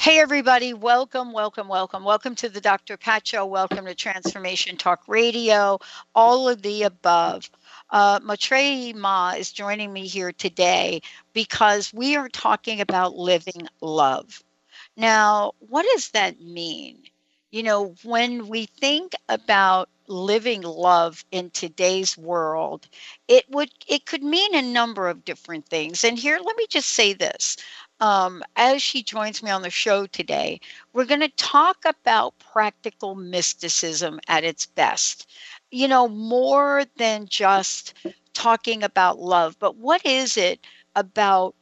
Hey, everybody, welcome, welcome, welcome. Welcome to the Dr. Pat Show. Welcome to Transformation Talk Radio, all of the above. Uh, Maetreyii Ma is joining me here today because we are talking about living love. Now, what does that mean? You know, when we think about living love in today's world it would it could mean a number of different things and here let me just say this um, as she joins me on the show today, we're going to talk about practical mysticism at its best. You know, more than just talking about love, but what is it about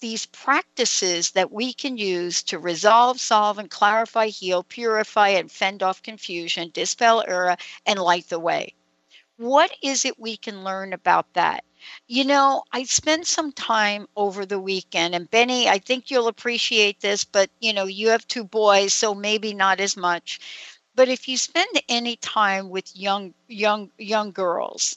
these practices that we can use to resolve, solve, and clarify, heal, purify, and fend off confusion, dispel error, and light the way? What is it we can learn about that? You know, I spent some time over the weekend, and Benny, I think you'll appreciate this, but you know, you have two boys, so maybe not as much. But if you spend any time with young, young, young girls,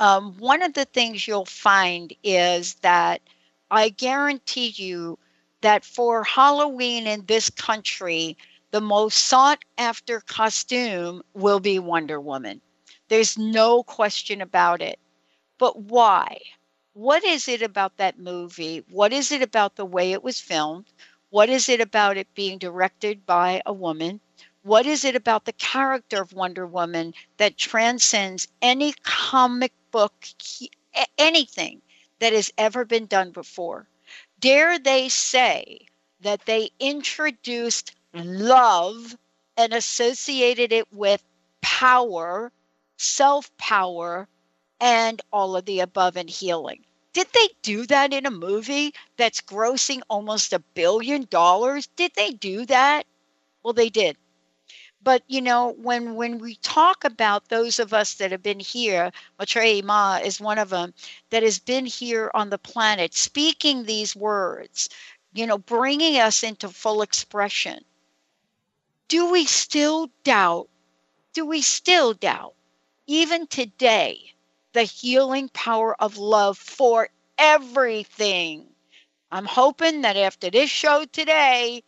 um, one of the things you'll find is that I guarantee you that for Halloween in this country, the most sought after costume will be Wonder Woman. There's no question about it. But why? What is it about that movie? What is it about the way it was filmed? What is it about it being directed by a woman? What is it about the character of Wonder Woman that transcends any comic book, anything that has ever been done before? Dare they say that they introduced love and associated it with power, self power, and all of the above in healing. Did they do that in a movie that's grossing almost a billion dollars? Did they do that? Well, they did. But you know, when when we talk about those of us that have been here, Maetreyii Ma is one of them that has been here on the planet, speaking these words, you know, bringing us into full expression. Do we still doubt? Do we still doubt, even today, the healing power of love for everything. I'm hoping that after this show today,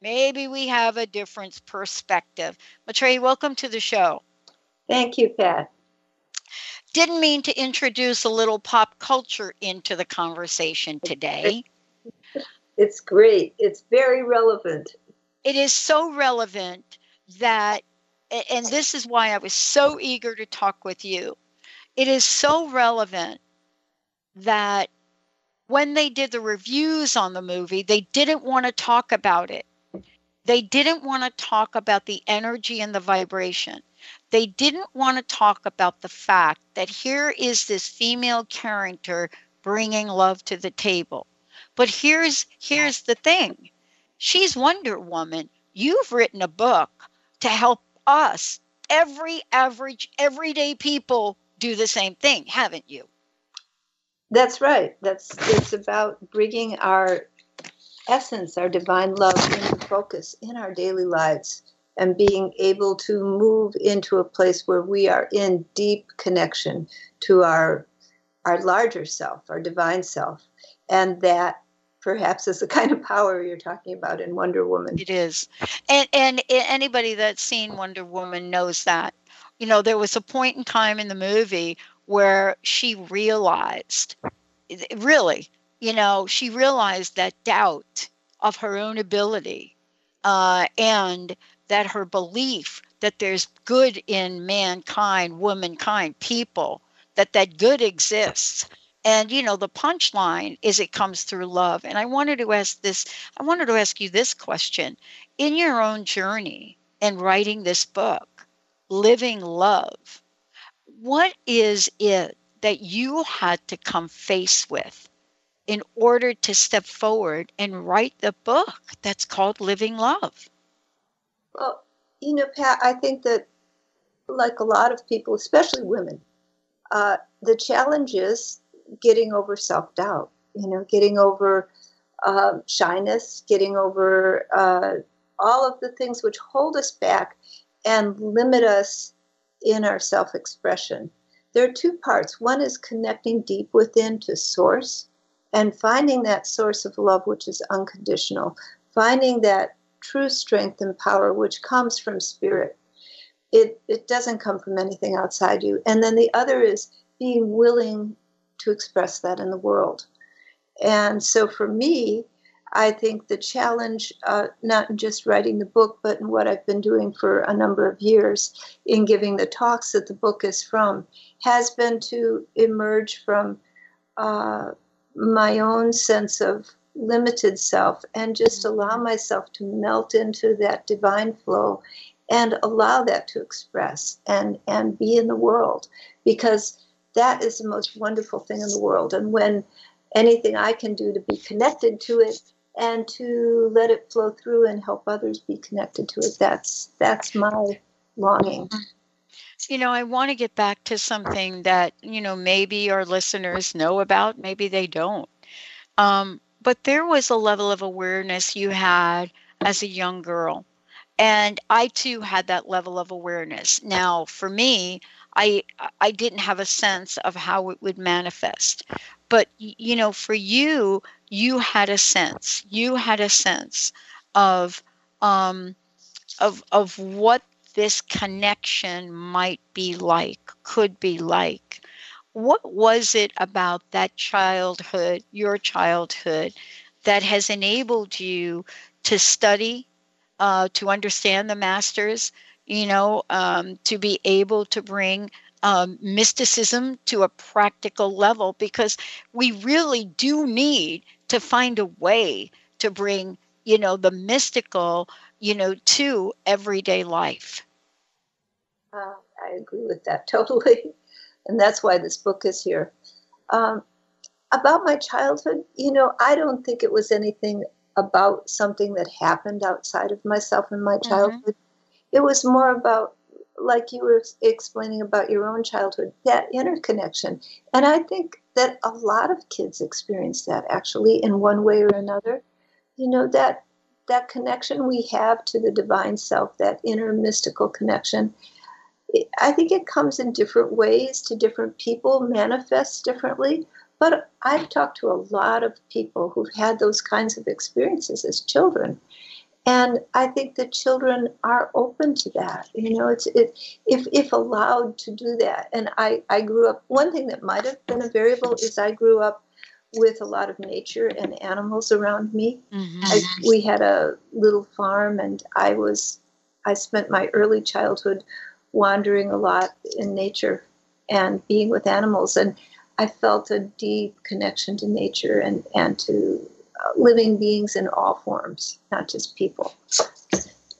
maybe we have a different perspective. Maetreyii, welcome to the show. Thank you, Pat. Didn't mean to introduce a little pop culture into the conversation today. It's great. It's very relevant. It is so relevant that, and this is why I was so eager to talk with you it is so relevant that when they did the reviews on the movie, they didn't want to talk about it. They didn't want to talk about the energy and the vibration. They didn't want to talk about the fact that here is this female character bringing love to the table. But here's here's the thing. She's Wonder Woman. You've written a book to help us, every average everyday people do the same thing, haven't you? That's right. That's it's about bringing our essence, our divine love into focus in our daily lives and being able to move into a place where we are in deep connection to our our larger self, our divine self, and that perhaps is the kind of power you're talking about in Wonder Woman. It is. And and anybody that's seen Wonder Woman knows that. You know, there was a point in time in the movie where she realized really, you know, she realized that doubt of her own ability uh, and that her belief that there's good in mankind, womankind, people, that that good exists and you know, the punchline is it comes through love. And I wanted to ask this, I wanted to ask you this question. In your own journey and writing this book, Living Love, what is it that you had to come face with in order to step forward and write the book that's called Living Love? Well, you know, Pat, I think that like a lot of people, especially women, uh, the challenge is getting over self doubt, you know, getting over uh, shyness, getting over uh, all of the things which hold us back and limit us in our self expression. There are two parts. One is connecting deep within to source and finding that source of love which is unconditional, finding that true strength and power which comes from spirit. It, it doesn't come from anything outside you. And then the other is being willing to express that in the world. And so for me, I think the challenge, uh, not in just writing the book, but in what I've been doing for a number of years in giving the talks that the book is from, has been to emerge from uh, my own sense of limited self and just mm-hmm. allow myself to melt into that divine flow and allow that to express and, and be in the world. Because that is the most wonderful thing in the world. And when anything I can do to be connected to it and to let it flow through and help others be connected to it, that's that's my longing. You know, I want to get back to something that, you know, maybe our listeners know about, maybe they don't. Um, but there was a level of awareness you had as a young girl. And I too had that level of awareness. Now, for me, I I didn't have a sense of how it would manifest. But you know, for you, you had a sense. You had a sense of um, of of what this connection might be like, could be like. What was it about that childhood, your childhood, that has enabled you to study, uh, to understand the masters, you know, um, to be able to bring um, mysticism to a practical level because we really do need to find a way to bring, you know, the mystical, you know, to everyday life. Uh, I agree with that totally. And that's why this book is here. Um, about my childhood, you know, I don't think it was anything about something that happened outside of myself in my mm-hmm. childhood. Mm-hmm it was more about like you were explaining about your own childhood that interconnection and i think that a lot of kids experience that actually in one way or another. You know that that connection we have to the divine self that inner mystical connection i think it comes in different ways to different people manifests differently. But i've talked to a lot of people who've had those kinds of experiences as children and I think that children are open to that. You know, it's it, if if allowed to do that. And I I grew up. One thing that might have been a variable is I grew up with a lot of nature and animals around me. Mm-hmm. I, we had a little farm, and I was I spent my early childhood wandering a lot in nature and being with animals, and I felt a deep connection to nature and and to living beings in all forms, not just people.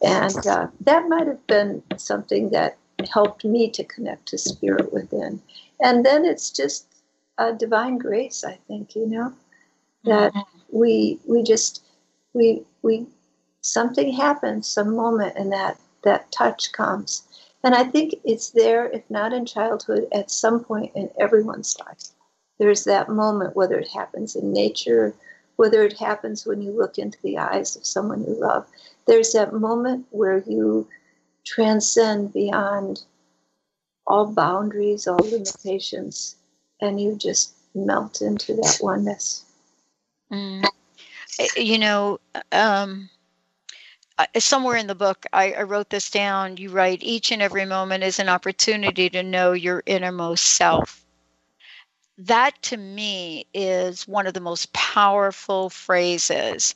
And uh, that might have been something that helped me to connect to spirit within. And then it's just a divine grace, I think, you know, that mm-hmm. we we just we we something happens, some moment, and that that touch comes. And I think it's there, if not in childhood, at some point in everyone's life. There's that moment, whether it happens in nature whether it happens when you look into the eyes of someone you love. There's that moment where you transcend beyond all boundaries, all limitations, and you just melt into that oneness. Mm. you know, um, somewhere in the book, I, I wrote this down. You write, each and every moment is an opportunity to know your innermost self. That to me is one of the most powerful phrases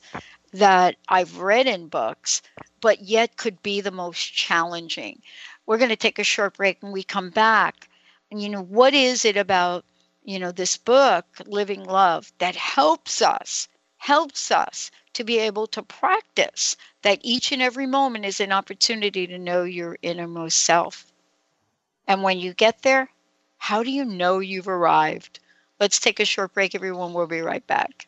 that I've read in books, but yet could be the most challenging. We're going to take a short break and we come back. And, you know, what is it about, you know, this book, Living Love, that helps us, helps us to be able to practice that each and every moment is an opportunity to know your innermost self. And when you get there, how do you know you've arrived? Let's take a short break, everyone. We'll be right back.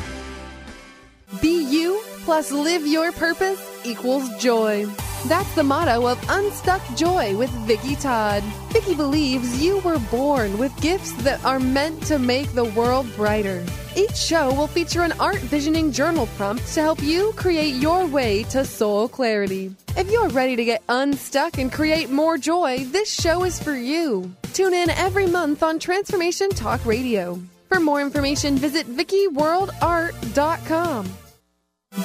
Be you plus live your purpose equals joy. That's the motto of Unstuck Joy with Vicki Todd. Vicki believes you were born with gifts that are meant to make the world brighter. Each show will feature an art visioning journal prompt to help you create your way to soul clarity. If you're ready to get unstuck and create more joy, this show is for you. Tune in every month on Transformation Talk Radio. For more information, visit VickiWorldArt.com.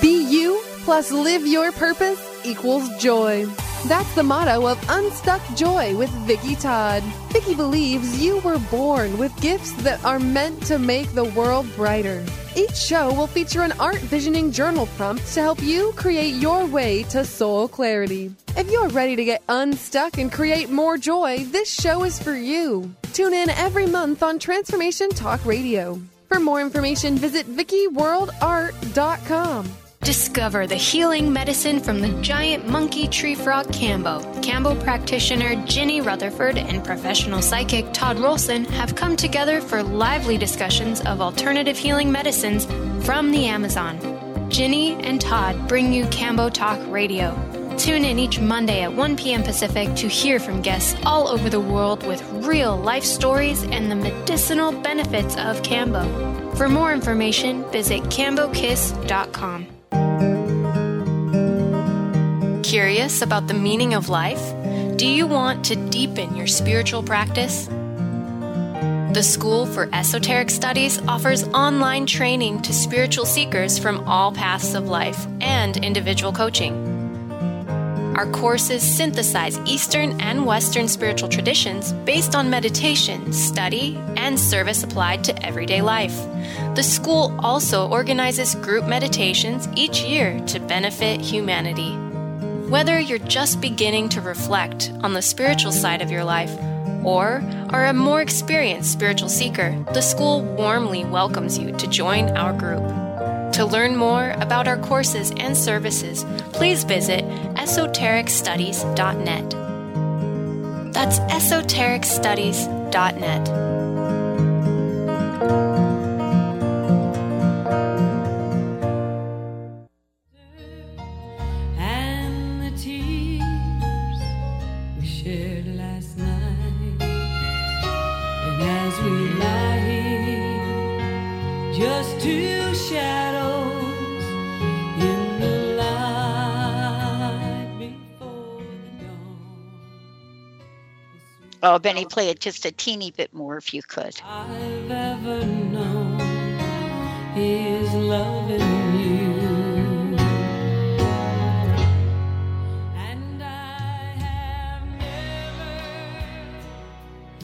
Be you plus live your purpose equals joy. That's the motto of Unstuck Joy with Vicki Todd. Vicki believes you were born with gifts that are meant to make the world brighter. Each show will feature an art visioning journal prompt to help you create your way to soul clarity. If you're ready to get unstuck and create more joy, this show is for you. Tune in every month on Transformation Talk Radio. For more information, visit VickiWorldArt.com. Discover the healing medicine from the giant monkey tree frog Kambo. Kambo practitioner Ginny Rutherford and professional psychic Todd Rolson have come together for lively discussions of alternative healing medicines from the Amazon. Ginny and Todd bring you Kambo Talk Radio. Tune in each Monday at 1 p.m. Pacific to hear from guests all over the world with real life stories and the medicinal benefits of Kambo. For more information, visit kambokiss.com. Curious about the meaning of life? Do you want to deepen your spiritual practice? The School for Esoteric Studies offers online training to spiritual seekers from all paths of life and individual coaching. Our courses synthesize Eastern and Western spiritual traditions based on meditation, study, and service applied to everyday life. The school also organizes group meditations each year to benefit humanity. Whether you're just beginning to reflect on the spiritual side of your life or are a more experienced spiritual seeker, the school warmly welcomes you to join our group. To learn more about our courses and services, please visit esotericstudies.net. That's esotericstudies.net. Oh, Benny, play it just a teeny bit more if you could. I've ever known is loving you. And I have never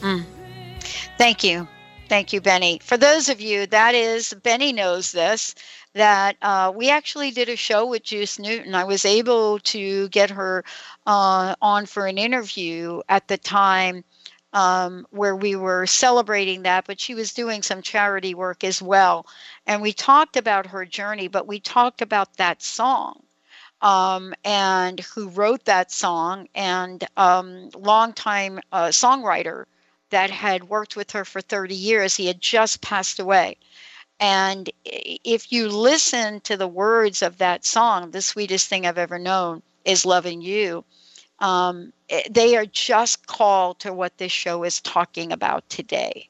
Mm. Thank you. Thank you, Benny. For those of you, that is, Benny knows this, that uh, we actually did a show with Juice Newton. I was able to get her uh, on for an interview at the time um, where we were celebrating that, but she was doing some charity work as well. And we talked about her journey, but we talked about that song. Um, and who wrote that song and um, longtime uh, songwriter that had worked with her for 30 years. He had just passed away. And if you listen to the words of that song, the sweetest thing I've ever known is loving you, um, eh, they are just called to what this show is talking about today.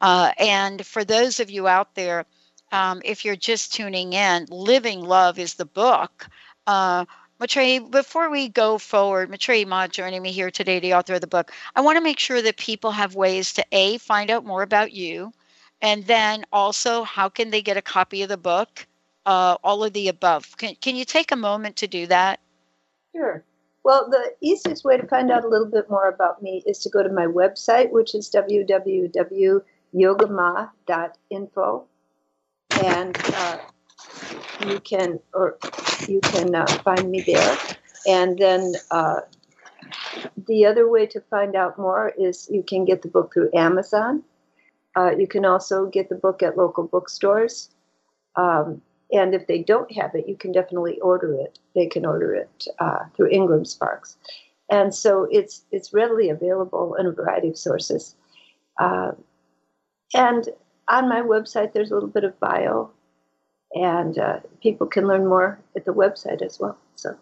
Uh, and for those of you out there, um, if you're just tuning in, Living Love is the book. Uh, Maetreyii, before we go forward, Maetreyii Ma joining me here today, the author of the book, I want to make sure that people have ways to A, find out more about you, and then also how can they get a copy of the book? Uh, all of the above. Can, can you take a moment to do that? Sure. Well, the easiest way to find out a little bit more about me is to go to my website, which is www.yogama.info. And uh, you can, or you can uh, find me there. And then uh, the other way to find out more is you can get the book through Amazon. Uh, you can also get the book at local bookstores. Um, and if they don't have it, you can definitely order it. They can order it uh, through Ingram Sparks, and so it's it's readily available in a variety of sources. Uh, and on my website, there's a little bit of bio, and uh, people can learn more at the website as well. So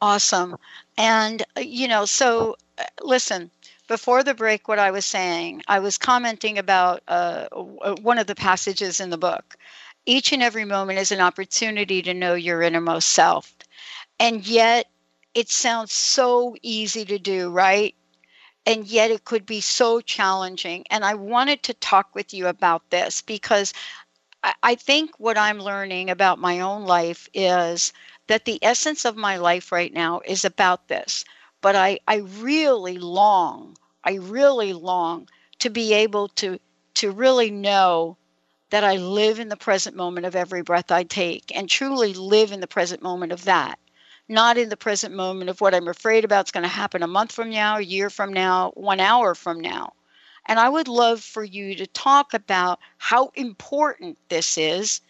awesome, and uh, you know, so uh, listen before the break what i was saying i was commenting about uh, one of the passages in the book each and every moment is an opportunity to know your innermost self. And yet, it sounds so easy to do, right? And yet, it could be so challenging. And I wanted to talk with you about this because I think what I'm learning about my own life is that the essence of my life right now is about this. But I, I really long, I really long to be able to to really know that I live in the present moment of every breath I take and truly live in the present moment of that, not in the present moment of what I'm afraid about is going to happen a month from now, a year from now, one hour from now. And I would love for you to talk about how important this is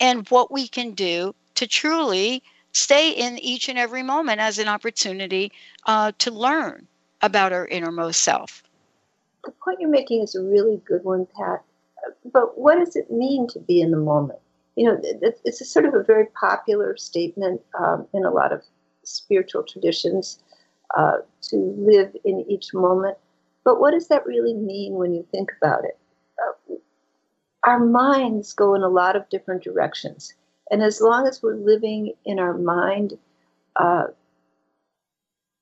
and what we can do to truly stay in each and every moment as an opportunity uh, to learn about our innermost self. The point you're making is a really good one, Pat but what does it mean to be in the moment? You know, it's a sort of a very popular statement um, in a lot of spiritual traditions uh, to live in each moment. But what does that really mean when you think about it? Uh, our minds go in a lot of different directions. And as long as we're living in our mind, uh,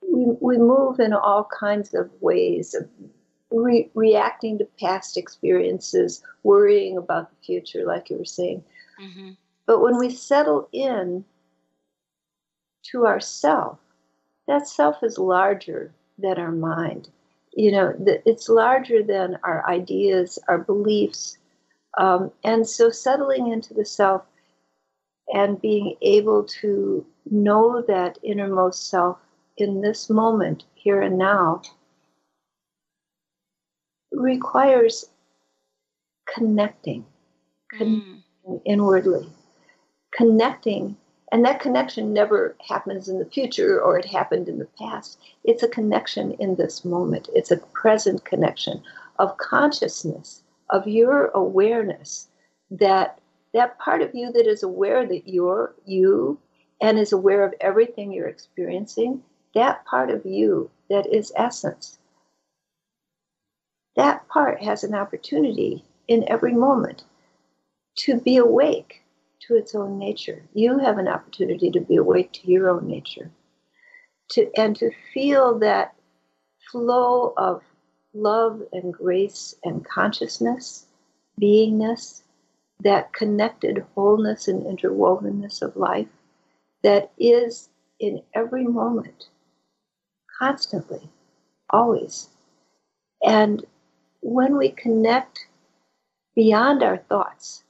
we, we move in all kinds of ways of re- reacting to past experiences, worrying about the future, like you were saying. Mm-hmm. But when we settle in to ourself, that self is larger than our mind. You know, the, it's larger than our ideas, our beliefs. Um, and so settling into the self and being able to know that innermost self in this moment, here and now, requires connecting, connecting mm. inwardly, connecting. And that connection never happens in the future or it happened in the past. It's a connection in this moment. It's a present connection of consciousness, of your awareness that that part of you that is aware that you're you and is aware of everything you're experiencing, that part of you that is essence that part has an opportunity in every moment to be awake to its own nature. You have an opportunity to be awake to your own nature. To, and to feel that flow of love and grace and consciousness, beingness, that connected wholeness and interwovenness of life that is in every moment, constantly, always. And when we connect beyond our thoughts,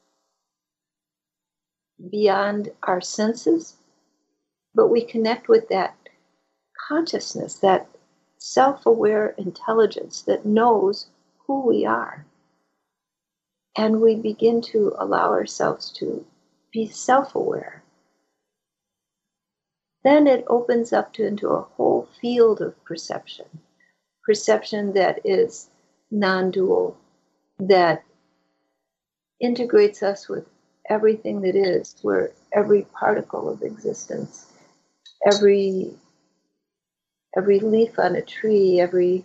beyond our senses, but we connect with that consciousness, that self aware intelligence that knows who we are. And we begin to allow ourselves to be self aware. Then it opens up to, into a whole field of perception. Perception that is non dual, that integrates us with everything that is, where every particle of existence, every every leaf on a tree, every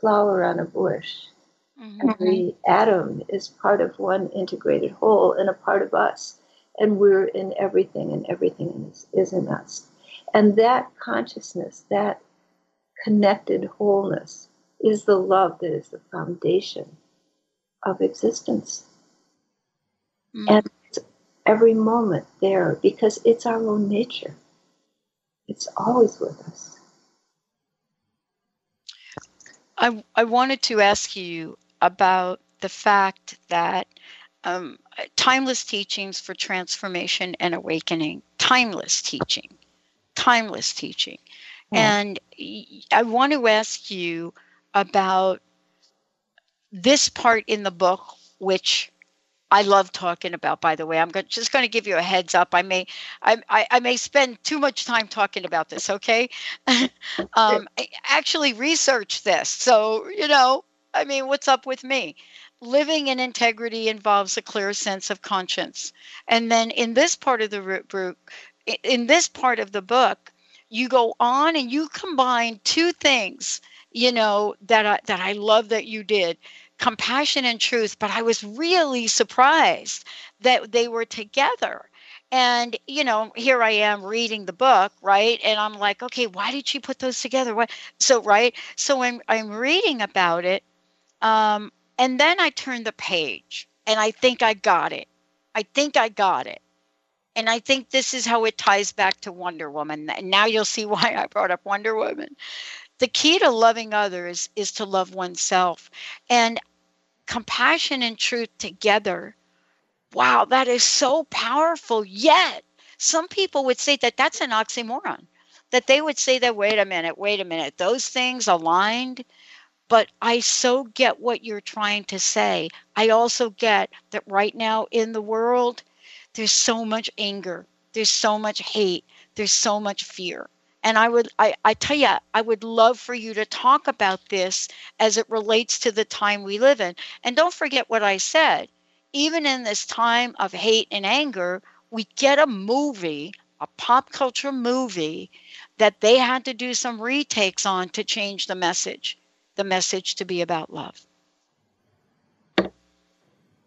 flower on a bush, mm-hmm. every atom is part of one integrated whole and a part of us. And we're in everything, and everything is, is in us. And that consciousness, that connected wholeness, is the love that is the foundation of existence. Mm. And every moment there because it's our own nature. It's always with us. I, I wanted to ask you about the fact that um, timeless teachings for transformation and awakening, timeless teaching, timeless teaching. Yeah. And I want to ask you about this part in the book, which I love talking about. By the way, I'm just going to give you a heads up. I may, I, I, I may spend too much time talking about this. Okay, um, I actually researched this, so you know, I mean, what's up with me? Living in integrity involves a clear sense of conscience, and then in this part of the book, in this part of the book, you go on and you combine two things. You know that I, that I love that you did compassion and truth, but I was really surprised that they were together. And, you know, here I am reading the book, right? And I'm like, okay, why did she put those together? What? So, right. So I'm, I'm reading about it. Um, and then I turn the page and I think I got it. I think I got it. And I think this is how it ties back to Wonder Woman. And now you'll see why I brought up Wonder Woman the key to loving others is to love oneself. And compassion and truth together, wow, that is so powerful. Yet, some people would say that that's an oxymoron, that they would say that, wait a minute, wait a minute, those things aligned. But I so get what you're trying to say. I also get that right now in the world, there's so much anger, there's so much hate, there's so much fear and i would I, I tell you i would love for you to talk about this as it relates to the time we live in. And don't forget what i said. Even in this time of hate and anger we get a movie a pop culture movie that they had to do some retakes on to change the message the message to be about love.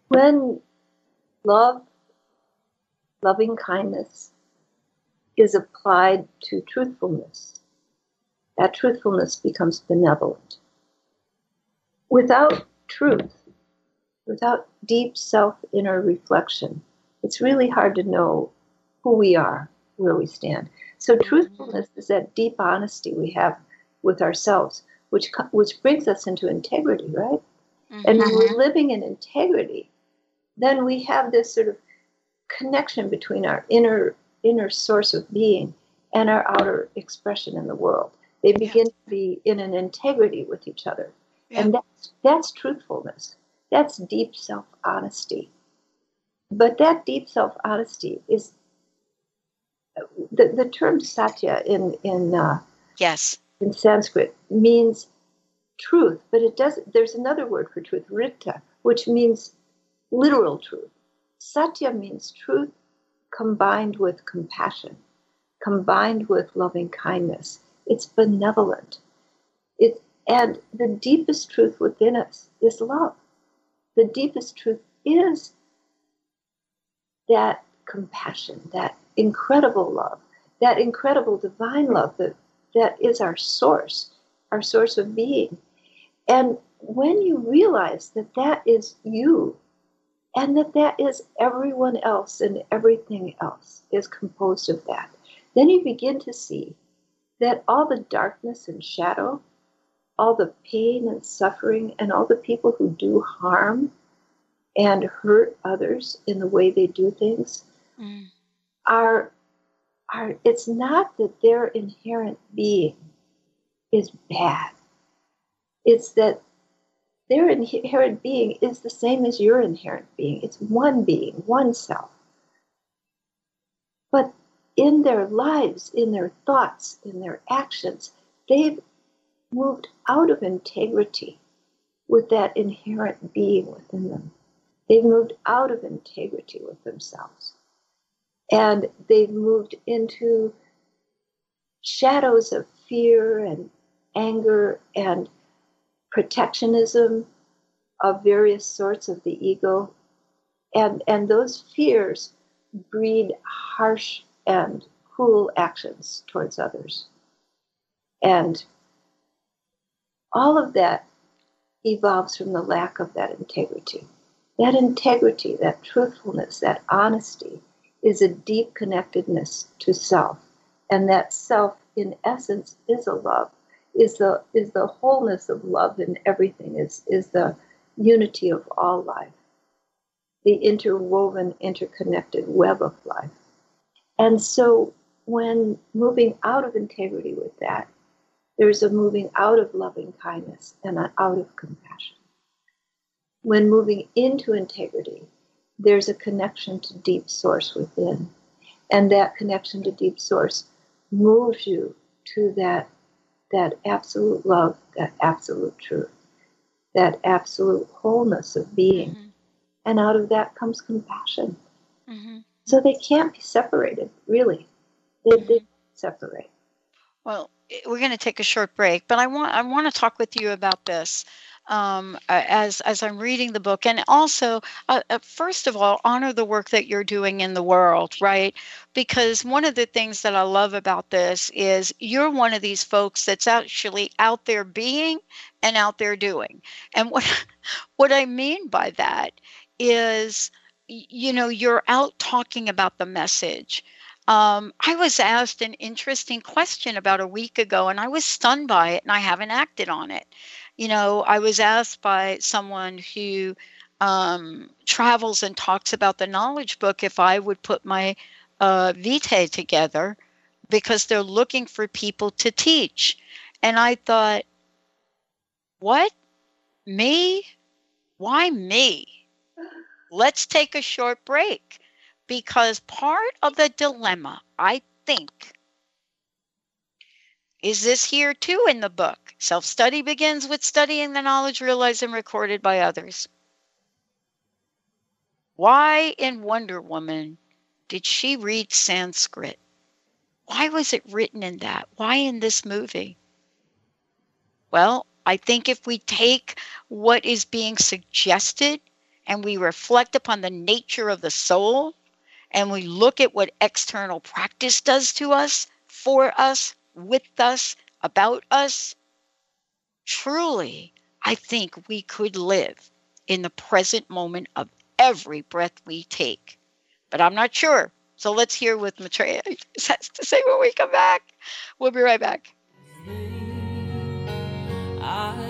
When love loving kindness is applied to truthfulness, that truthfulness becomes benevolent. Without truth, without deep self inner reflection, it's really hard to know who we are, where we stand. So, truthfulness is that deep honesty we have with ourselves, which, which brings us into integrity, right? Mm-hmm. And when we're living in integrity, then we have this sort of connection between our inner inner source of being and our outer expression in the world. They begin yeah. to be in an integrity with each other. Yeah. And that's, that's truthfulness. That's deep self honesty. But that deep self honesty is the, the term satya in, in, uh, yes. in Sanskrit means truth, but it does there's another word for truth, rita, which means literal truth. Satya means truth combined with compassion, combined with loving kindness. It's benevolent. It, and the deepest truth within us is love. The deepest truth is that compassion, that incredible love, that incredible divine love that, that is our source, our source of being. And when you realize that that is you, and that that is everyone else and everything else is composed of that. Then you begin to see that all the darkness and shadow, all the pain and suffering and all the people who do harm and hurt others in the way they do things Mm. are are it's not that their inherent being is bad it's that their inherent being is the same as your inherent being. It's one being one self. But in their lives in their thoughts in their actions they've moved out of integrity with that inherent being within them. They've moved out of integrity with themselves. And they've moved into shadows of fear and anger and protectionism of various sorts of the ego. And and those fears breed harsh and cruel actions towards others. And all of that evolves from the lack of that integrity. That integrity that truthfulness that honesty is a deep connectedness to self. And that self in essence is a love is the is the wholeness of love in everything is is the unity of all life the interwoven interconnected web of life. And so when moving out of integrity with that there's a moving out of loving kindness and an out of compassion. When moving into integrity there's a connection to deep source within. And that connection to deep source moves you to that that absolute love that absolute truth that absolute wholeness of being Mm-hmm. and out of that comes compassion Mm-hmm. so they can't be separated really they, they Mhm. separate Well, we're going to take a short break, but I want I want to talk with you about this um, as as I'm reading the book, and also uh, uh, first of all, honor the work that you're doing in the world, right? Because one of the things that I love about this is you're one of these folks that's actually out there being and out there doing, and what what I mean by that is, you know, you're out talking about the message um, I was asked an interesting question about a week ago, and I was stunned by it, and I haven't acted on it. You know, I was asked by someone who um, travels and talks about the knowledge book if I would put my uh, vitae together because they're looking for people to teach. And I thought, what? Me? Why me? Let's take a short break because part of the dilemma, I think, is this here too in the book. Self study begins with studying the knowledge realized and recorded by others. Why in Wonder Woman did she read Sanskrit? Why was it written in that? Why in this movie? Well, I think if we take what is being suggested and we reflect upon the nature of the soul and we look at what external practice does to us, for us, with us, about us, truly, I think we could live in the present moment of every breath we take. But I'm not sure. So let's hear what Maitreya has to say when we come back. We'll be right back. I've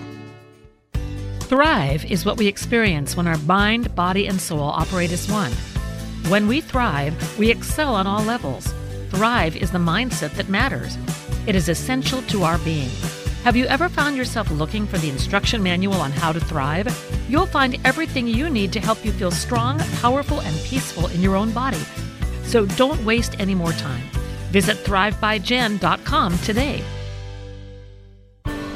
Thrive is what we experience when our mind, body, and soul operate as one. When we thrive, we excel on all levels. Thrive is the mindset that matters. It is essential to our being. Have you ever found yourself looking for the instruction manual on how to thrive? You'll find everything you need to help you feel strong, powerful, and peaceful in your own body. So don't waste any more time. Visit thrivebyjen.com today.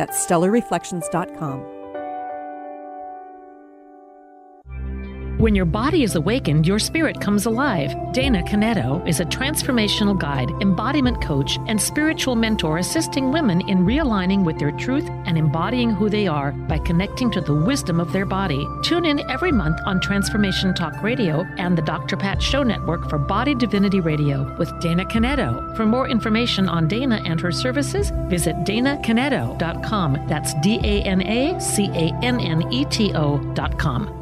That's stellarreflections.com. When your body is awakened, your spirit comes alive. Dana Cannetto is a transformational guide, embodiment coach, and spiritual mentor assisting women in realigning with their truth and embodying who they are by connecting to the wisdom of their body. Tune in every month on Transformation Talk Radio and the Dr. Pat Show Network for Body Divinity Radio with Dana Cannetto. For more information on Dana and her services, visit danacannetto.com. That's D A N A C A N N E T O.com.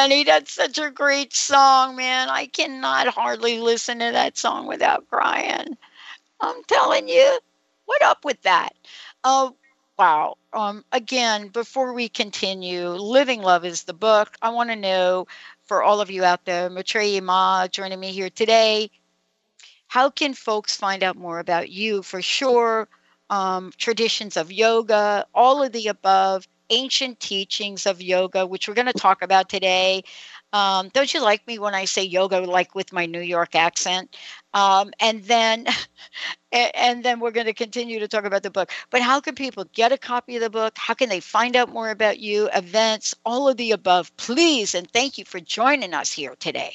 Benny, that's such a great song, man. I cannot hardly listen to that song without crying. I'm telling you, what up with that? Oh, wow. Um, again, before we continue, Living Love is the book. I want to know for all of you out there, Maetreyii Ma joining me here today. How can folks find out more about you for sure? Um, traditions of yoga, all of the above ancient teachings of yoga, which we're going to talk about today. Um, don't you like me when I say yoga, like with my New York accent? Um, and then, and then we're going to continue to talk about the book. But how can people get a copy of the book? How can they find out more about you, events, all of the above? Please and thank you for joining us here today.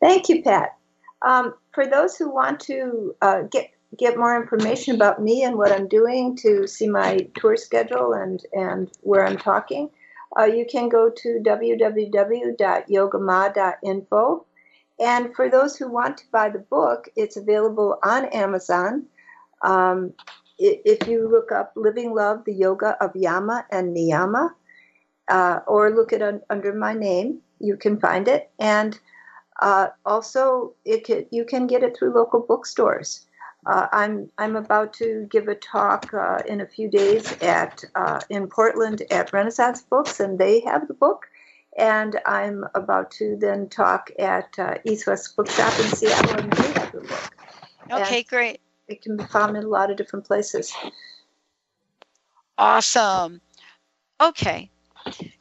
Thank you, Pat. Um, for those who want to uh, get get more information about me and what I'm doing, to see my tour schedule and, and where I'm talking, uh, you can go to www.yogama.info. And for those who want to buy the book, it's available on Amazon. Um, if you look up Living Love, the Yoga of Yama and Niyama, uh, or look it un- under my name, you can find it. And uh, also, it could, you can get it through local bookstores. Uh, I'm I'm about to give a talk uh, in a few days at uh, in Portland at Renaissance Books, and they have the book. And I'm about to then talk at uh, East West Bookshop in Seattle, and they have the book. Okay, And great. It can be found in a lot of different places. Awesome. Okay.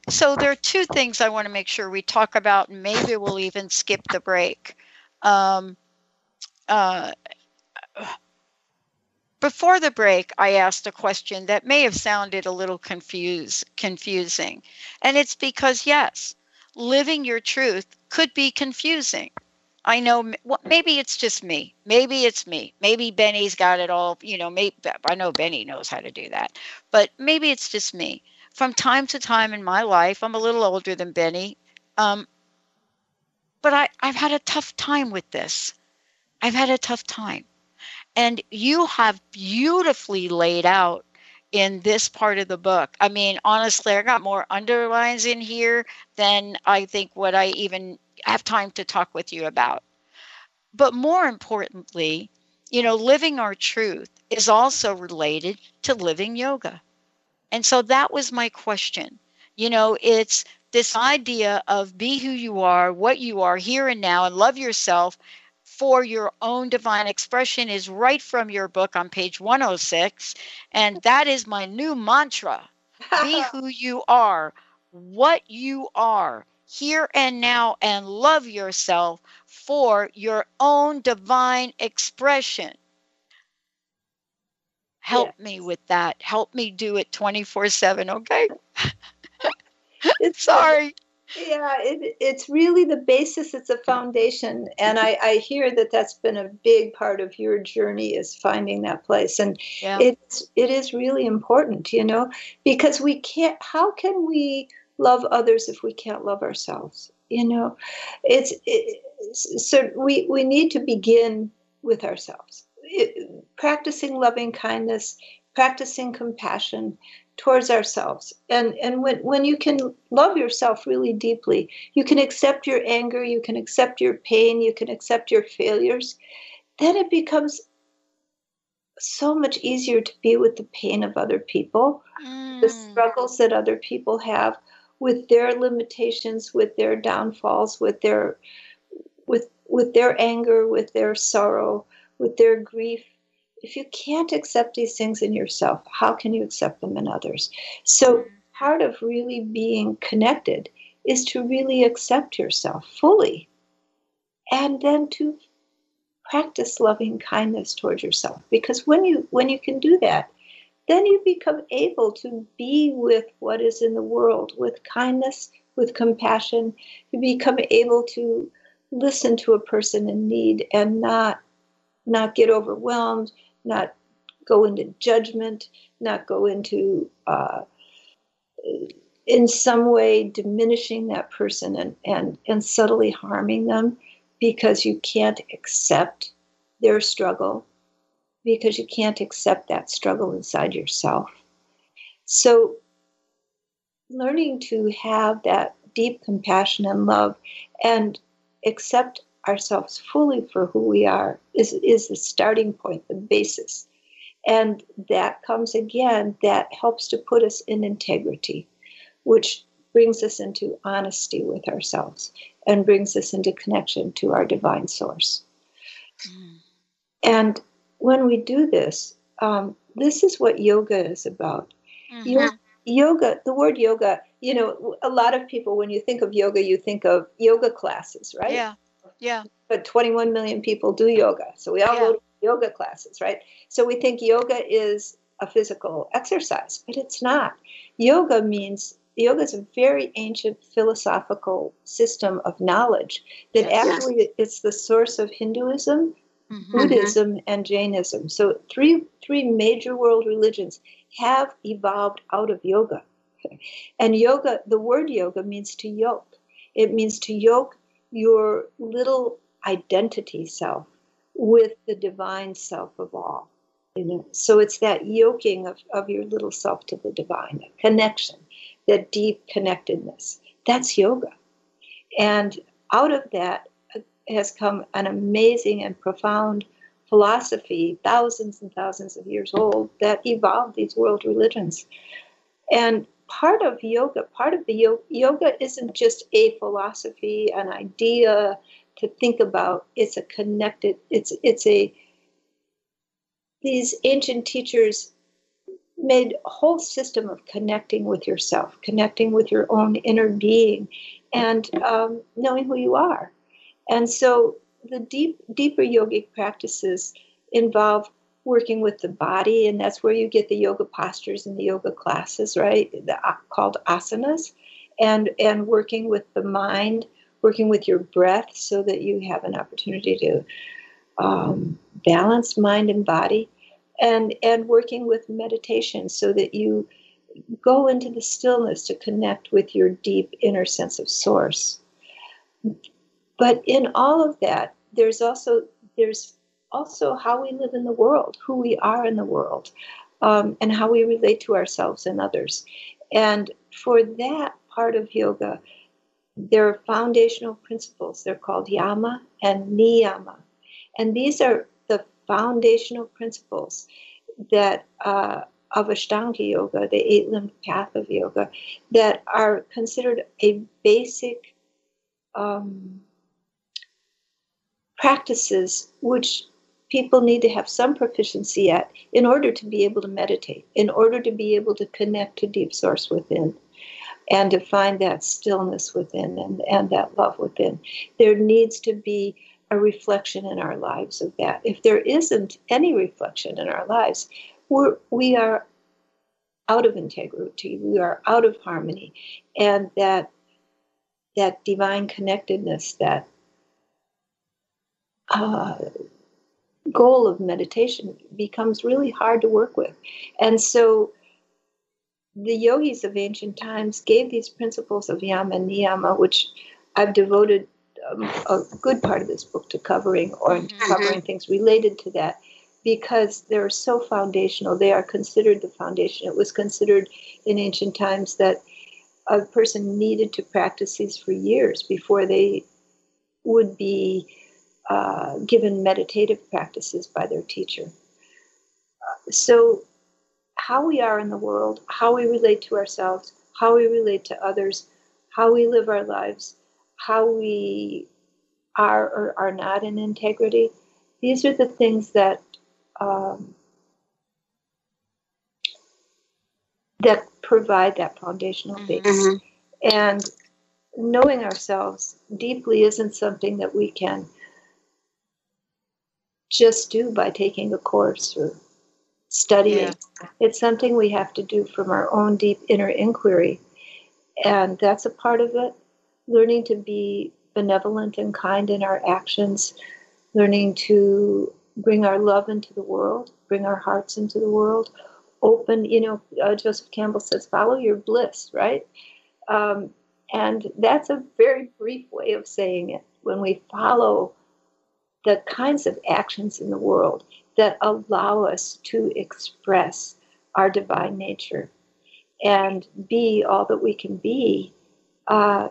So there are two things I want to make sure we talk about, and maybe we'll even skip the break. Um, uh, before the break, I asked a question that may have sounded a little confuse, confusing. And it's because, yes, living your truth could be confusing. I know well, maybe it's just me. Maybe it's me. Maybe Benny's got it all, you know, maybe I know Benny knows how to do that. But maybe it's just me. From time to time in my life, I'm a little older than Benny. Um, but I, I've had a tough time with this. I've had a tough time. And you have beautifully laid out in this part of the book. I mean, honestly, I got more underlines in here than I think what I even have time to talk with you about. But more importantly, you know, living our truth is also related to living yoga. And so that was my question. You know, it's this idea of be who you are, what you are here and now, and love yourself for your own divine expression is right from your book on page 106. And that is my new mantra be who you are, what you are, here and now, and love yourself for your own divine expression. Help yes. me with that. Help me do it 24 7, okay? it's sorry yeah it, it's really the basis it's a foundation and I, I hear that that's been a big part of your journey is finding that place and yeah. it's it is really important you know because we can't how can we love others if we can't love ourselves you know it's it, so we we need to begin with ourselves it, practicing loving kindness practicing compassion towards ourselves and and when when you can love yourself really deeply you can accept your anger you can accept your pain you can accept your failures then it becomes so much easier to be with the pain of other people mm. the struggles that other people have with their limitations with their downfalls with their with with their anger with their sorrow with their grief if you can't accept these things in yourself, how can you accept them in others? So, mm-hmm. part of really being connected is to really accept yourself fully and then to practice loving kindness towards yourself. Because when you when you can do that then you become able to be with what is in the world with kindness with compassion. You become able to listen to a person in need and not not get overwhelmed not go into judgment, not go into uh, in some way diminishing that person and, and, and subtly harming them because you can't accept their struggle, because you can't accept that struggle inside yourself. So, learning to have that deep compassion and love and accept ourselves fully for who we are is, is the starting point, the basis. And that comes again, that helps to put us in integrity, which brings us into honesty with ourselves and brings us into connection to our divine source. Mm. And when we do this, um, this is what yoga is about. Mm-hmm. Yoga, yoga, the word yoga, you know, a lot of people, when you think of yoga, you think of yoga classes, right? Yeah. Yeah. But 21 million people do yoga. So we all yeah. go to yoga classes, right? So we think yoga is a physical exercise, but it's not. Yoga means yoga is a very ancient philosophical system of knowledge that yes. actually it's the source of Hinduism, mm-hmm. Buddhism, and Jainism. So three three major world religions have evolved out of yoga. And yoga, the word yoga means to yoke. It means to yoke your little identity self with the divine self of all. You know, so it's that yoking of, of your little self to the divine, that connection, that deep connectedness. That's yoga. And out of that has come an amazing and profound philosophy, thousands and thousands of years old, that evolved these world religions. And part of yoga, part of the yoga, yoga isn't just a philosophy, an idea to think about. It's a connected, it's it's a these ancient teachers made a whole system of connecting with yourself, connecting with your own inner being, and um, knowing who you are. And so the deep, deeper yogic practices involve working with the body, and that's where you get the yoga postures and the yoga classes, right? The, uh, called asanas, and and working with the mind, working with your breath, so that you have an opportunity to um, balance mind and body, and and working with meditation, so that you go into the stillness to connect with your deep inner sense of source. but in all of that, there's also there's also how we live in the world, who we are in the world, um, and how we relate to ourselves and others. And for that part of yoga, there are foundational principles. They're called yama and niyama. And these are the foundational principles that uh, of Ashtanga yoga, the eight limbed path of yoga, that are considered a basic um, practices which people need to have some proficiency at in order to be able to meditate, in order to be able to connect to deep source within and to find that stillness within and, and that love within. There needs to be a reflection in our lives of that. If there isn't any reflection in our lives, we're, we are out of integrity, we are out of harmony, and that that divine connectedness, that uh, goal of meditation becomes really hard to work with. And so the yogis of ancient times gave these principles of yama and niyama, which I've devoted um, a good part of this book to covering or mm-hmm. covering things related to that because they're so foundational. They are considered the foundation. It was considered in ancient times that a person needed to practice these for years before they would be uh, given meditative practices by their teacher. Uh, so, how we are in the world, how we relate to ourselves, how we relate to others, how we live our lives, how we are or are not in integrity, these are the things that um, that provide that foundational base. Mm-hmm. And knowing ourselves deeply isn't something that we can just do by taking a course or studying. Yeah. It's something we have to do from our own deep inner inquiry. And that's a part of it. Learning to be benevolent and kind in our actions, learning to bring our love into the world, bring our hearts into the world, open, you know, uh, Joseph Campbell says, follow your bliss, right? Um, and that's a very brief way of saying it. When we follow the kinds of actions in the world that allow us to express our divine nature and be all that we can be, uh,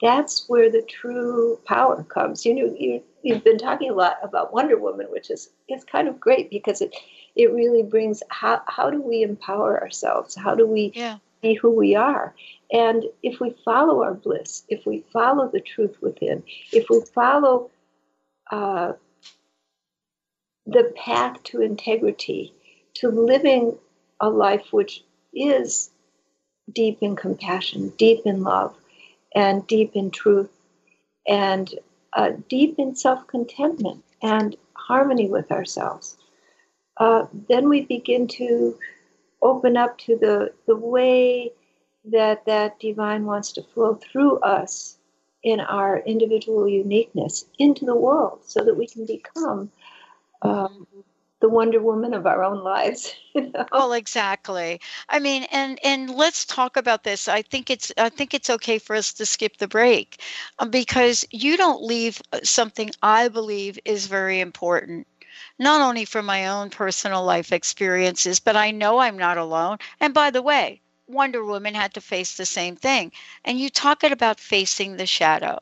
that's where the true power comes. You know, you, you've been talking a lot about Wonder Woman, which is it's kind of great because it it really brings how how do we empower ourselves? How do we yeah. be who we are? And if we follow our bliss, if we follow the truth within, if we follow uh, the path to integrity, to living a life which is deep in compassion, deep in love, and deep in truth, and uh, deep in self contentment and harmony with ourselves, uh, then we begin to open up to the, the way that that divine wants to flow through us in our individual uniqueness into the world so that we can become um, the Wonder Woman of our own lives. You know? Well, exactly. I mean, and and let's talk about this. I think it's I think it's okay for us to skip the break um, because you don't leave uh, something I believe is very important. Not only from my own personal life experiences, but I know I'm not alone. And by the way, Wonder Woman had to face the same thing. And you talk about facing the shadow.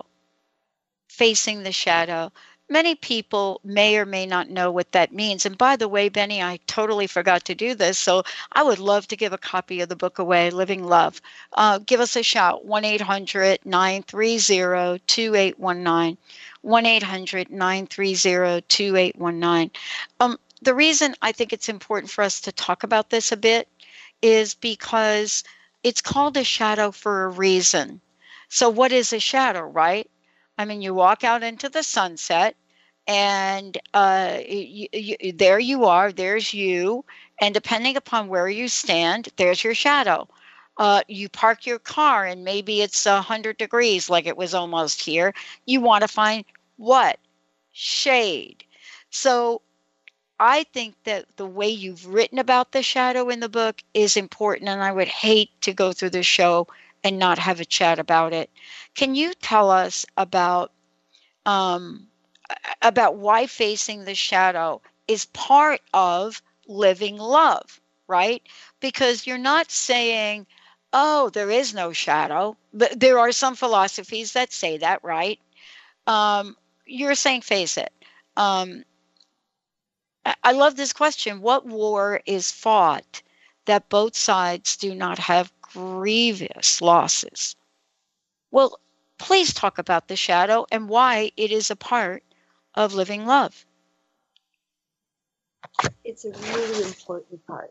Facing the shadow many people may or may not know what that means. And by the way, Benny, I totally forgot to do this. So I would love to give a copy of the book away, Living Love. Uh, give us a shout 1 800 930 2819. 1 800 930 2819. Um, the reason I think it's important for us to talk about this a bit is because it's called a shadow for a reason. So, what is a shadow, right? I mean, you walk out into the sunset, and uh, you, you, there you are. There's you, and depending upon where you stand, there's your shadow. Uh, you park your car, and maybe it's a hundred degrees, like it was almost here. You want to find what shade. So I think that the way you've written about the shadow in the book is important, and I would hate to go through the show and not have a chat about it. Can you tell us about um, about why facing the shadow is part of living love, right? Because you're not saying, oh, there is no shadow. But there are some philosophies that say that, right? Um, you're saying face it. Um, I love this question. What war is fought that both sides do not have grievous losses? Well, please talk about the shadow and why it is a part of living love. It's a really important part.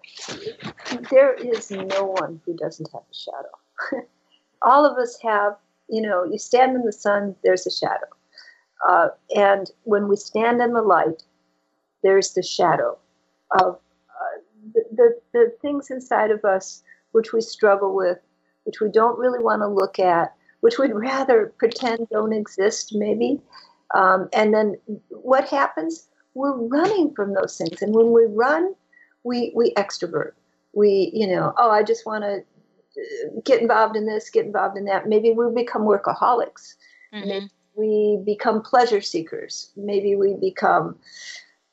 There is no one who doesn't have a shadow. All of us have, you know, you stand in the sun, there's a shadow. Uh, and when we stand in the light, there's the shadow of uh, the, the, the things inside of us which we struggle with, which we don't really want to look at, which we'd rather pretend don't exist, maybe. Um, and then what happens? We're running from those things. And when we run, we, we extrovert. We, you know, oh, I just want to uh, get involved in this, get involved in that. Maybe we become workaholics. Mm-hmm. Maybe we become pleasure seekers. Maybe we become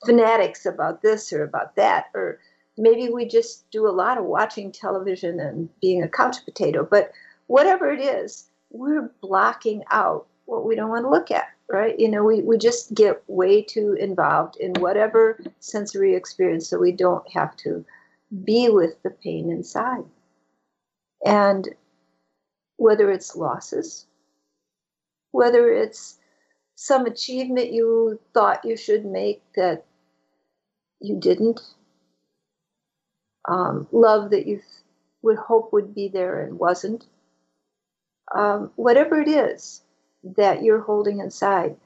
fanatics about this or about that. Or maybe we just do a lot of watching television and being a couch potato. But whatever it is, we're blocking out what we don't want to look at right? You know, we, we just get way too involved in whatever sensory experience so we don't have to be with the pain inside. And whether it's losses, whether it's some achievement you thought you should make that you didn't, um, love that you would hope would be there and wasn't, um, whatever it is, that you're holding inside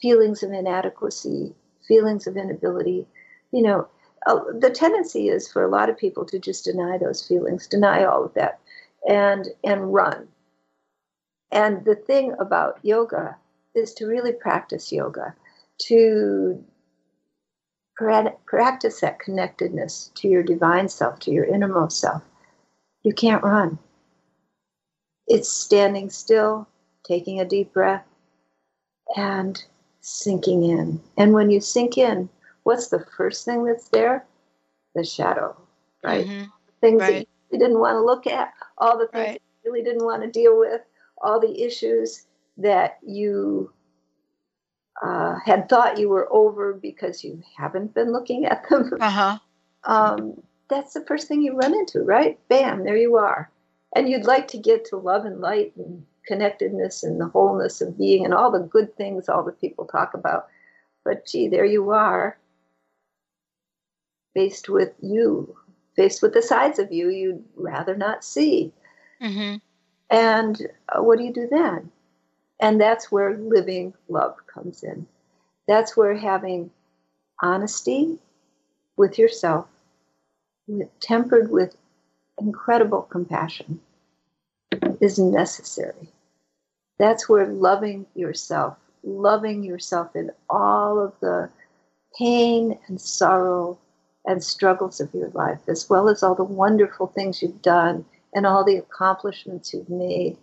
feelings of inadequacy, feelings of inability. You know, uh, the tendency is for a lot of people to just deny those feelings, deny all of that, and and run. And the thing about yoga is to really practice yoga, to practice that connectedness to your divine self, to your innermost self. You can't run. It's standing still, taking a deep breath and sinking in. And when you sink in, what's the first thing that's there? The shadow, right? Mm-hmm. Things right. that you didn't want to look at, all the things right. you really didn't want to deal with, all the issues that you uh, had thought you were over because you haven't been looking at them. Uh-huh. Um, that's the first thing you run into, right? Bam, there you are. And you'd like to get to love and light and connectedness and the wholeness of being and all the good things all the people talk about. But gee, there you are, faced with you, faced with the sides of you you'd rather not see. Mm-hmm. And uh, what do you do then? And that's where living love comes in. That's where having honesty with yourself, with, tempered with incredible compassion, is necessary. That's where loving yourself, loving yourself in all of the pain and sorrow and struggles of your life, as well as all the wonderful things you've done and all the accomplishments you've made.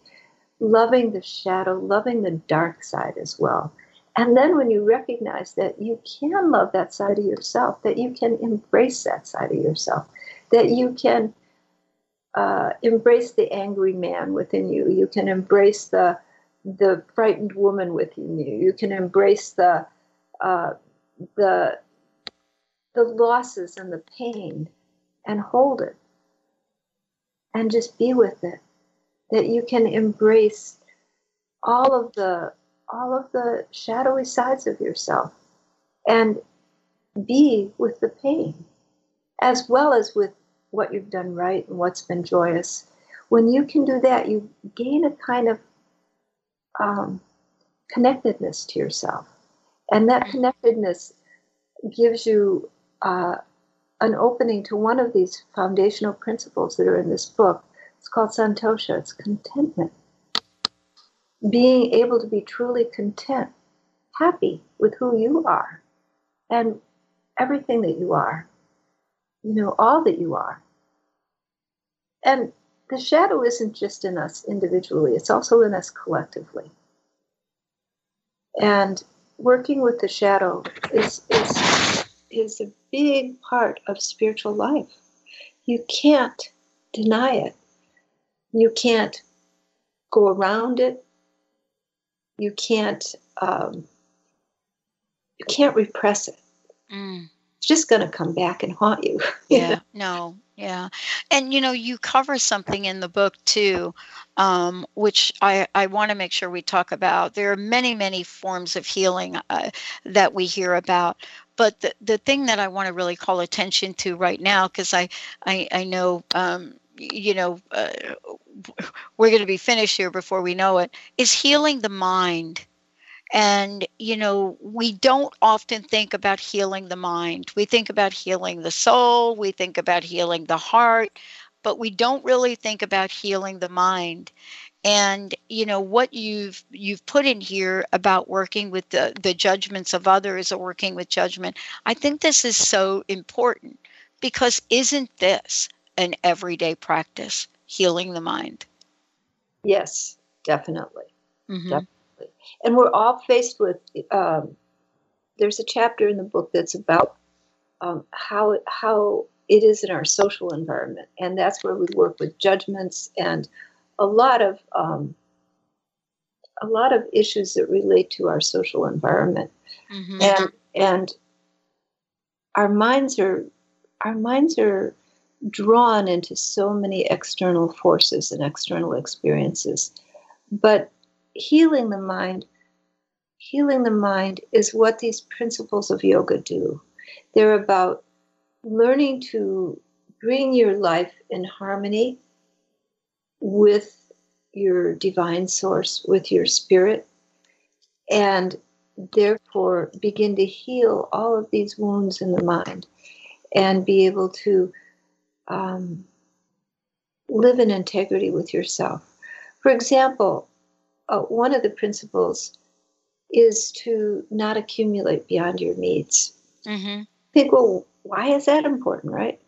Loving the shadow, loving the dark side as well. And then when you recognize that you can love that side of yourself, that you can embrace that side of yourself, that you can uh, embrace the angry man within you, you can embrace the the frightened woman within you. You can embrace the uh, the the losses and the pain and hold it and just be with it. That you can embrace all of the all of the shadowy sides of yourself and be with the pain as well as with what you've done right and what's been joyous. When you can do that, you gain a kind of um, connectedness to yourself. And that connectedness gives you uh, an opening to one of these foundational principles that are in this book. It's called Santosha, it's contentment. Being able to be truly content, happy with who you are and everything that you are, you know, all that you are. And the shadow isn't just in us individually, it's also in us collectively. And working with the shadow is is is a big part of spiritual life. You can't deny it. You can't go around it. You can't um, you can't repress it. Mm. It's just going to come back and haunt you. yeah no yeah and you know you cover something in the book too um, which i i want to make sure we talk about there are many many forms of healing uh, that we hear about but the, the thing that i want to really call attention to right now because I, I i know um, you know uh, we're going to be finished here before we know it is healing the mind and, you know, we don't often think about healing the mind. We think about healing the soul, we think about healing the heart, but we don't really think about healing the mind. And you know what you've you've put in here about working with the, the judgments of others or working with judgment. I think this is so important because isn't this an everyday practice, healing the mind? Yes, definitely. Mhm. Definitely. And we're all faced with. Um, there's a chapter in the book that's about um, how how it is in our social environment, and that's where we work with judgments and a lot of um, a lot of issues that relate to our social environment, Mhm. and and our minds are our minds are drawn into so many external forces and external experiences. But healing the mind healing the mind is what these principles of yoga do. They're about learning to bring your life in harmony with your divine source with your spirit and therefore begin to heal all of these wounds in the mind and be able to um, live in integrity with yourself. For example, uh, one of the principles is to not accumulate beyond your needs. Mhm. Think, well, why is that important, right?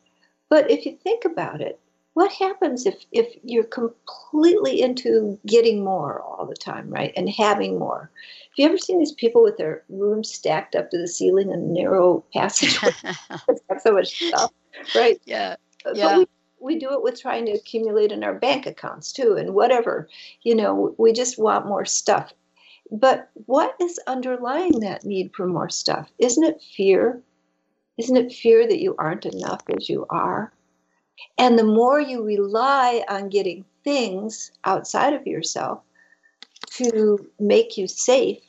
But if you think about it, what happens if, if you're completely into getting more all the time, right? And having more. Have you ever seen these people with their rooms stacked up to the ceiling in narrow passageways? have so much stuff, right? Yeah. But Yeah. we, we do it with trying to accumulate in our bank accounts too, and whatever. You know, we just want more stuff. But what is underlying that need for more stuff? Isn't it fear? Isn't it fear that you aren't enough as you are? And the more you rely on getting things outside of yourself to make you safe,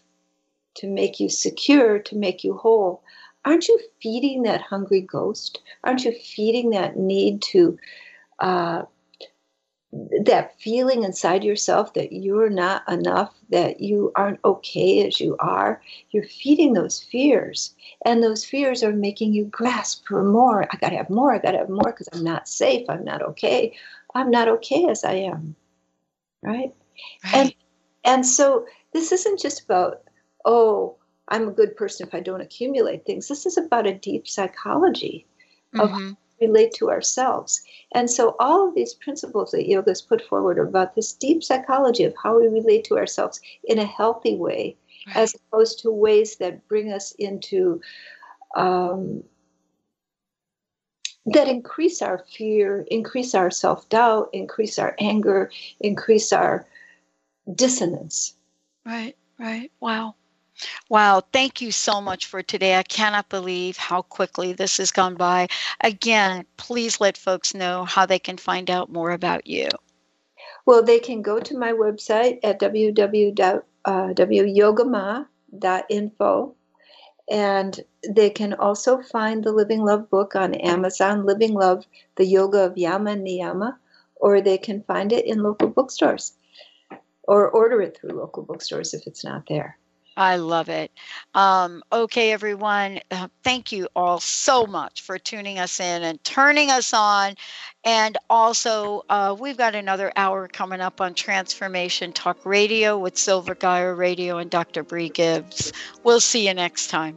to make you secure, to make you whole, aren't you feeding that hungry ghost? Aren't you feeding that need to, uh, that feeling inside yourself that you're not enough, that you aren't okay as you are? You're feeding those fears. And those fears are making you grasp for more. I got to have more. I got to have more because I'm not safe. I'm not okay. I'm not okay as I am. Right? And and so this isn't just about, oh, I'm a good person if I don't accumulate things. This is about a deep psychology of how Mhm. we relate to ourselves. And so all of these principles that yoga has put forward are about this deep psychology of how we relate to ourselves in a healthy way, as opposed to ways that bring us into um, that increase our fear, increase our self doubt, increase our anger, increase our dissonance. Right, right. Wow. Wow. Thank you so much for today. I cannot believe how quickly this has gone by. Again, please let folks know how they can find out more about you. Well, they can go to my website at www.yogama.info uh, and they can also find the Living Love book on Amazon, Living Love, the Yoga of Yama and Niyama, or they can find it in local bookstores or order it through local bookstores if it's not there. I love it. Um, okay, everyone. Uh, thank you all so much for tuning us in and turning us on. And also, uh, we've got another hour coming up on Transformation Talk Radio with Silver Geyer Radio and Dr. Bree Gibbs. We'll see you next time.